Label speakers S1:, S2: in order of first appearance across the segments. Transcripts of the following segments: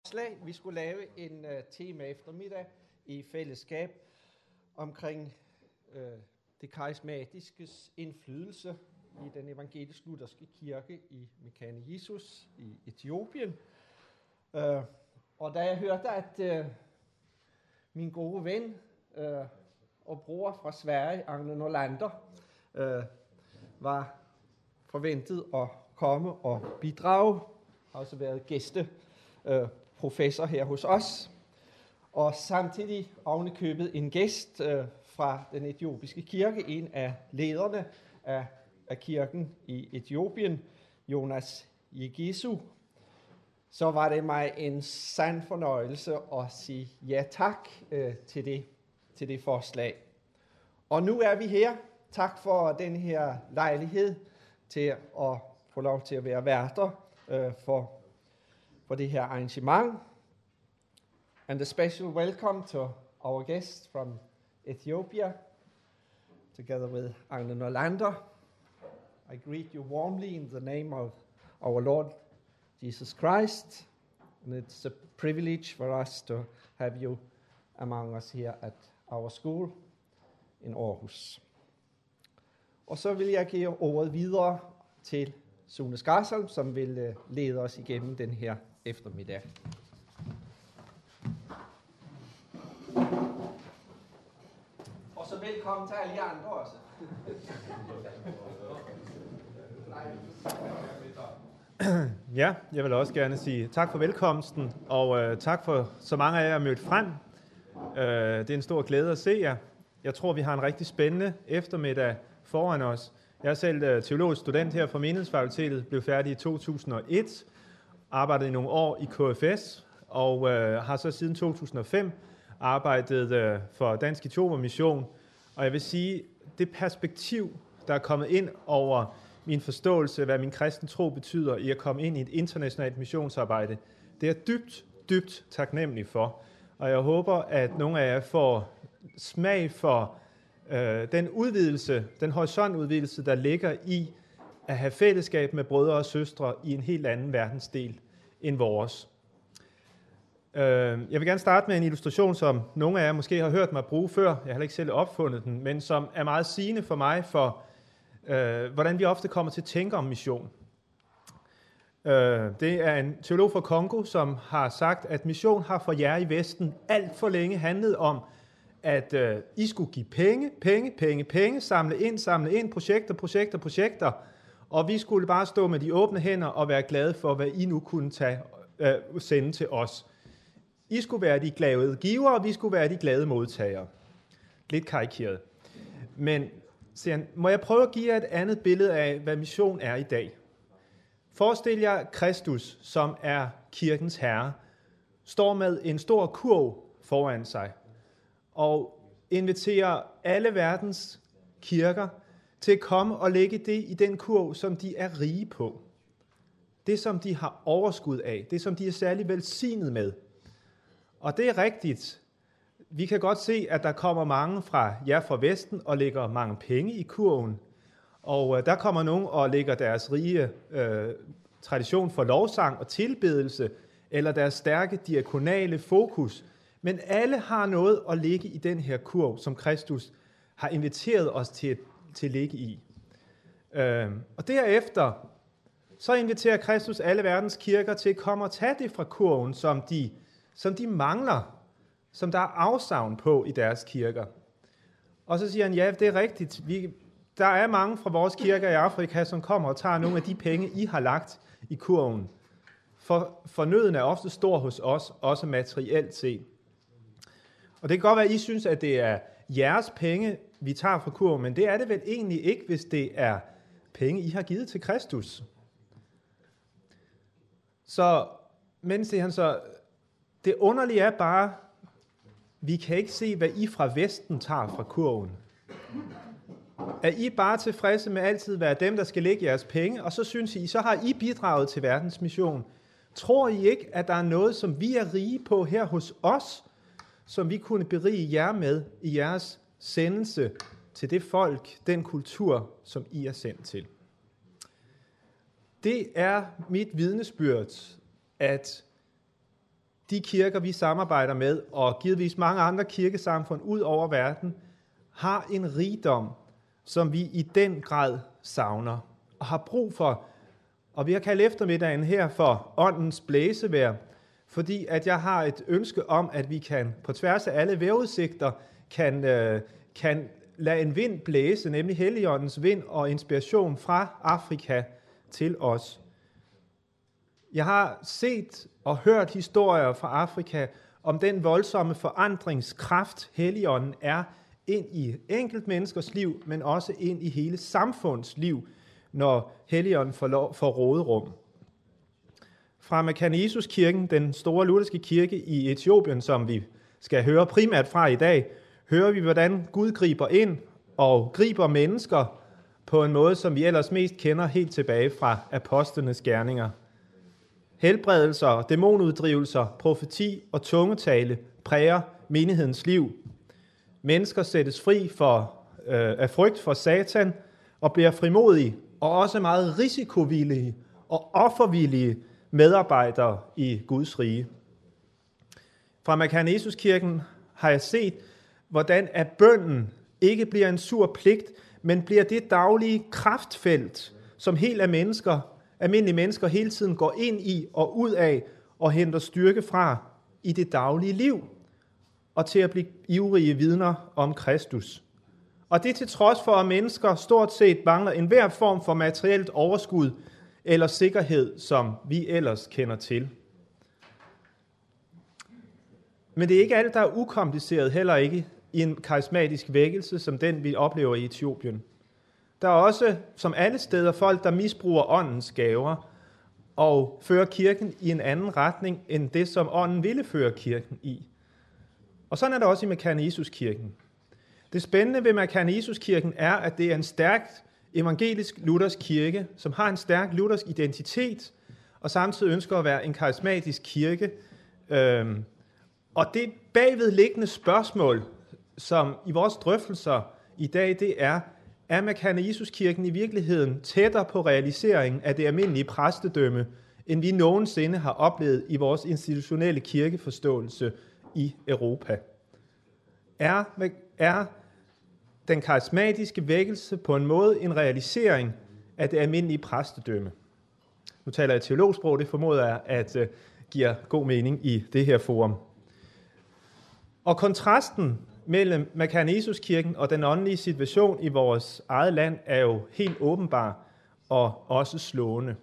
S1: forslag. Vi skulle lave en uh, tema eftermiddag i fællesskab omkring uh, det karismatiskes indflydelse i den evangelisk-lutherske kirke i Mekane Jesus i Etiopien. Uh, og da jeg hørte, at uh, min gode ven uh, og bror fra Sverige, Agne Norlander, uh, var forventet at komme og bidrage, har også været gæste uh, professor her hos os, og samtidig ovenikøbet en gæst øh, fra den etiopiske kirke, en af lederne af, af kirken i Etiopien, Jonas Yegisu, så var det mig en sand fornøjelse at sige ja tak øh, til, det, til det forslag. Og nu er vi her. Tak for den her lejlighed til at få lov til at være værter øh, for for det her arrangement. And a special welcome to our guests from Ethiopia, together with Agne Nolander. I greet you warmly in the name of our Lord Jesus Christ. And it's a privilege for us to have you among us here at our school in Aarhus. Og så vil jeg give ordet videre til Sune Skarsholm, som vil øh, lede os igennem den her eftermiddag. Og så velkommen til alle jer andre også.
S2: Ja, jeg vil også gerne sige tak for velkomsten, og øh, tak for så mange af jer er mødt frem. Øh, det er en stor glæde at se jer. Jeg tror, vi har en rigtig spændende eftermiddag foran os. Jeg er selv øh, teologisk student her fra Menighedsfakultetet, blev færdig i 2001, arbejdet i nogle år i KFS, og øh, har så siden 2005 arbejdet øh, for Dansk Mission. Og jeg vil sige, det perspektiv, der er kommet ind over min forståelse af, hvad min kristen tro betyder i at komme ind i et internationalt missionsarbejde, det er dybt, dybt taknemmelig for. Og jeg håber, at nogle af jer får smag for øh, den udvidelse, den horisontudvidelse, der ligger i at have fællesskab med brødre og søstre i en helt anden verdensdel end vores. Øh, jeg vil gerne starte med en illustration, som nogle af jer måske har hørt mig bruge før. Jeg har ikke selv opfundet den, men som er meget sigende for mig for, øh, hvordan vi ofte kommer til at tænke om mission. Øh, det er en teolog fra Kongo, som har sagt, at mission har for jer i Vesten alt for længe handlet om, at øh, I skulle give penge, penge, penge, penge, samle ind, samle ind, projekter, projekter, projekter, og vi skulle bare stå med de åbne hænder og være glade for, hvad I nu kunne tage, øh, sende til os. I skulle være de glade givere, og vi skulle være de glade modtagere. Lidt karikeret. Men siger han, må jeg prøve at give jer et andet billede af, hvad mission er i dag? Forestil jer Kristus, som er kirkens herre, står med en stor kurv foran sig og inviterer alle verdens kirker til at komme og lægge det i den kurv, som de er rige på. Det, som de har overskud af. Det, som de er særlig velsignet med. Og det er rigtigt. Vi kan godt se, at der kommer mange fra jer fra Vesten og lægger mange penge i kurven. Og øh, der kommer nogen og lægger deres rige øh, tradition for lovsang og tilbedelse, eller deres stærke diakonale fokus. Men alle har noget at ligge i den her kurv, som Kristus har inviteret os til at til at ligge i. Øh, og derefter, så inviterer Kristus alle verdens kirker til at komme og tage det fra kurven, som de, som de mangler, som der er afsavn på i deres kirker. Og så siger han, ja, det er rigtigt. Vi, der er mange fra vores kirker i Afrika, som kommer og tager nogle af de penge, I har lagt i kurven. For, for nøden er ofte stor hos os, også materielt set. Og det kan godt være, at I synes, at det er jeres penge, vi tager fra kurven, men det er det vel egentlig ikke, hvis det er penge, I har givet til Kristus. Så, men siger han så, det underlige er bare, vi kan ikke se, hvad I fra Vesten tager fra kurven. Er I bare tilfredse med altid at være dem, der skal lægge jeres penge, og så synes I, så har I bidraget til verdens mission. Tror I ikke, at der er noget, som vi er rige på her hos os, som vi kunne berige jer med i jeres sendelse til det folk, den kultur, som I er sendt til. Det er mit vidnesbyrd, at de kirker, vi samarbejder med, og givetvis mange andre kirkesamfund ud over verden, har en rigdom, som vi i den grad savner og har brug for. Og vi har kaldt eftermiddagen her for åndens blæsevær, fordi at jeg har et ønske om, at vi kan på tværs af alle vejrudsigter kan, øh, kan lade en vind blæse, nemlig Helligåndens vind og inspiration fra Afrika til os. Jeg har set og hørt historier fra Afrika om den voldsomme forandringskraft, Helligånden er ind i enkelt menneskers liv, men også ind i hele samfunds liv, når Helligånden får, lov, får råderum. Fra Mekanesuskirken, den store lutherske kirke i Etiopien, som vi skal høre primært fra i dag, hører vi, hvordan Gud griber ind og griber mennesker på en måde, som vi ellers mest kender helt tilbage fra apostlenes gerninger. Helbredelser, dæmonuddrivelser, profeti og tungetale præger menighedens liv. Mennesker sættes fri for, øh, af frygt for Satan og bliver frimodige og også meget risikovillige og offervillige medarbejdere i Guds rige. Fra Makanesuskirken har jeg set, hvordan at bønden ikke bliver en sur pligt, men bliver det daglige kraftfelt, som helt af mennesker, almindelige mennesker hele tiden går ind i og ud af og henter styrke fra i det daglige liv og til at blive ivrige vidner om Kristus. Og det til trods for, at mennesker stort set mangler enhver form for materielt overskud eller sikkerhed, som vi ellers kender til. Men det er ikke alt, der er ukompliceret, heller ikke i en karismatisk vækkelse, som den vi oplever i Etiopien. Der er også, som alle steder, folk, der misbruger åndens gaver og fører kirken i en anden retning, end det, som ånden ville føre kirken i. Og sådan er det også i Mekane Det spændende ved Mekane kirken er, at det er en stærkt evangelisk luthersk kirke, som har en stærk luthersk identitet, og samtidig ønsker at være en karismatisk kirke. Øhm, og det bagvedliggende spørgsmål, som i vores drøftelser i dag, det er, er Mekane Jesuskirken i virkeligheden tættere på realiseringen af det almindelige præstedømme, end vi nogensinde har oplevet i vores institutionelle kirkeforståelse i Europa. Er, er den karismatiske vækkelse på en måde en realisering af det almindelige præstedømme? Nu taler jeg teologsprog, det formoder jeg, at uh, giver god mening i det her forum. Og kontrasten mellem Makarnesuskirken og den åndelige situation i vores eget land er jo helt åbenbar og også slående.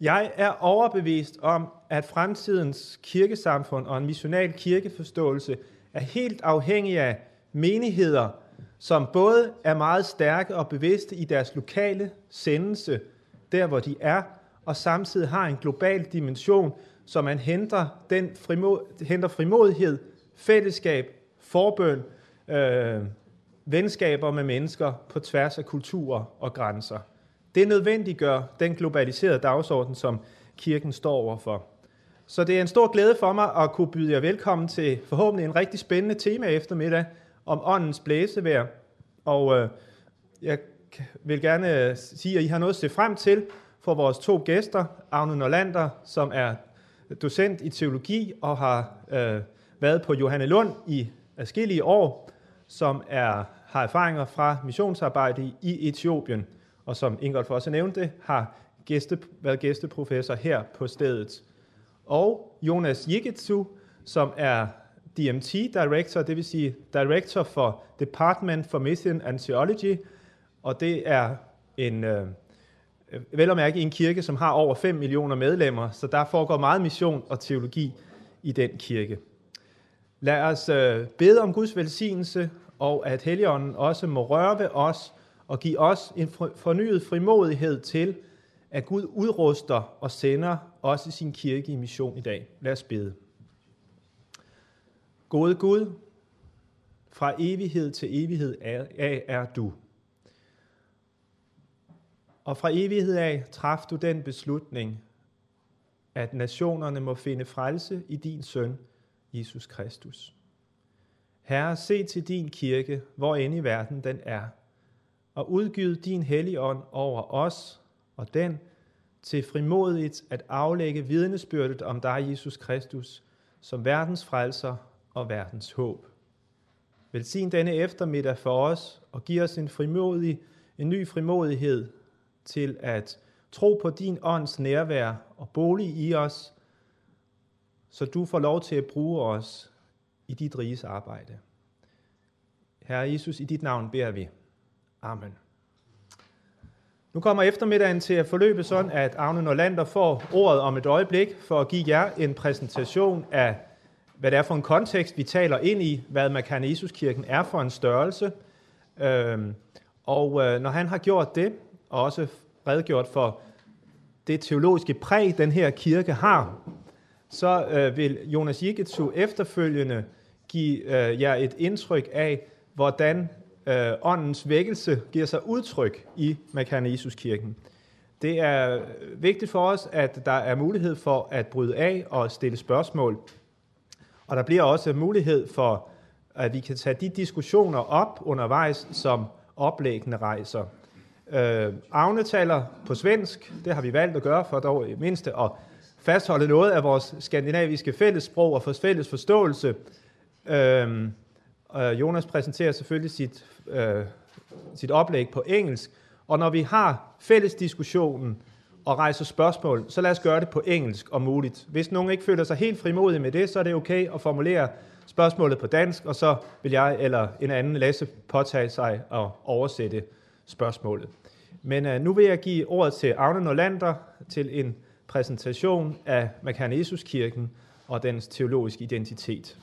S2: Jeg er overbevist om, at fremtidens kirkesamfund og en missional kirkeforståelse er helt afhængig af menigheder, som både er meget stærke og bevidste i deres lokale sendelse, der hvor de er, og samtidig har en global dimension, så man henter, den frimod, henter frimodighed, fællesskab, forbøn, øh, venskaber med mennesker på tværs af kulturer og grænser. Det nødvendiggør den globaliserede dagsorden, som kirken står overfor. Så det er en stor glæde for mig at kunne byde jer velkommen til forhåbentlig en rigtig spændende tema eftermiddag om åndens blæsevær. Og øh, jeg vil gerne øh, sige, at I har noget at se frem til for vores to gæster, Agne Norlander, som er docent i teologi og har øh, været på Johanne Lund i adskillige år, som er, har erfaringer fra missionsarbejde i Etiopien og som Ingolf også nævnte, har gæste, været gæsteprofessor her på stedet. Og Jonas Jigetsu, som er DMT Director, det vil sige Director for Department for Mission and Theology, og det er en, øh, vel at mærke en kirke, som har over 5 millioner medlemmer, så der foregår meget mission og teologi i den kirke. Lad os øh, bede om Guds velsignelse, og at Helligånden også må røre ved os, og give os en fornyet frimodighed til, at Gud udruster og sender os i sin kirke i mission i dag. Lad os bede. Gode Gud, fra evighed til evighed af er du. Og fra evighed af traf du den beslutning, at nationerne må finde frelse i din søn, Jesus Kristus. Herre, se til din kirke, hvor end i verden den er – og udgiv din hellige ånd over os og den, til frimodigt at aflægge vidnesbyrdet om dig, Jesus Kristus, som verdens frelser og verdens håb. Velsign denne eftermiddag for os og giv os en, frimodig, en ny frimodighed til at tro på din ånds nærvær og bolig i os, så du får lov til at bruge os i dit riges arbejde. Herre Jesus, i dit navn beder vi. Amen. Nu kommer eftermiddagen til at forløbe sådan, at Agne Norlander får ordet om et øjeblik for at give jer en præsentation af, hvad det er for en kontekst, vi taler ind i, hvad Makane Jesuskirken er for en størrelse. Øhm, og øh, når han har gjort det, og også redegjort for det teologiske præg, den her kirke har, så øh, vil Jonas Jigetsu efterfølgende give øh, jer et indtryk af, hvordan øh, åndens vækkelse giver sig udtryk i Makane Jesuskirken. Det er øh, vigtigt for os, at der er mulighed for at bryde af og stille spørgsmål. Og der bliver også mulighed for, at vi kan tage de diskussioner op undervejs, som oplæggende rejser. Øh, Agne taler på svensk, det har vi valgt at gøre for dog i mindste at fastholde noget af vores skandinaviske fællessprog og fælles forståelse. Øhm, øh, Jonas præsenterer selvfølgelig sit, øh, sit oplæg på engelsk, og når vi har fælles diskussionen og rejser spørgsmål, så lad os gøre det på engelsk om muligt. Hvis nogen ikke føler sig helt frimodig med det, så er det okay at formulere spørgsmålet på dansk, og så vil jeg eller en anden læse påtage sig og oversætte spørgsmålet. Men uh, nu vil jeg give ordet til Agne Norlander til en præsentation af Makarnesuskirken og dens teologiske identitet.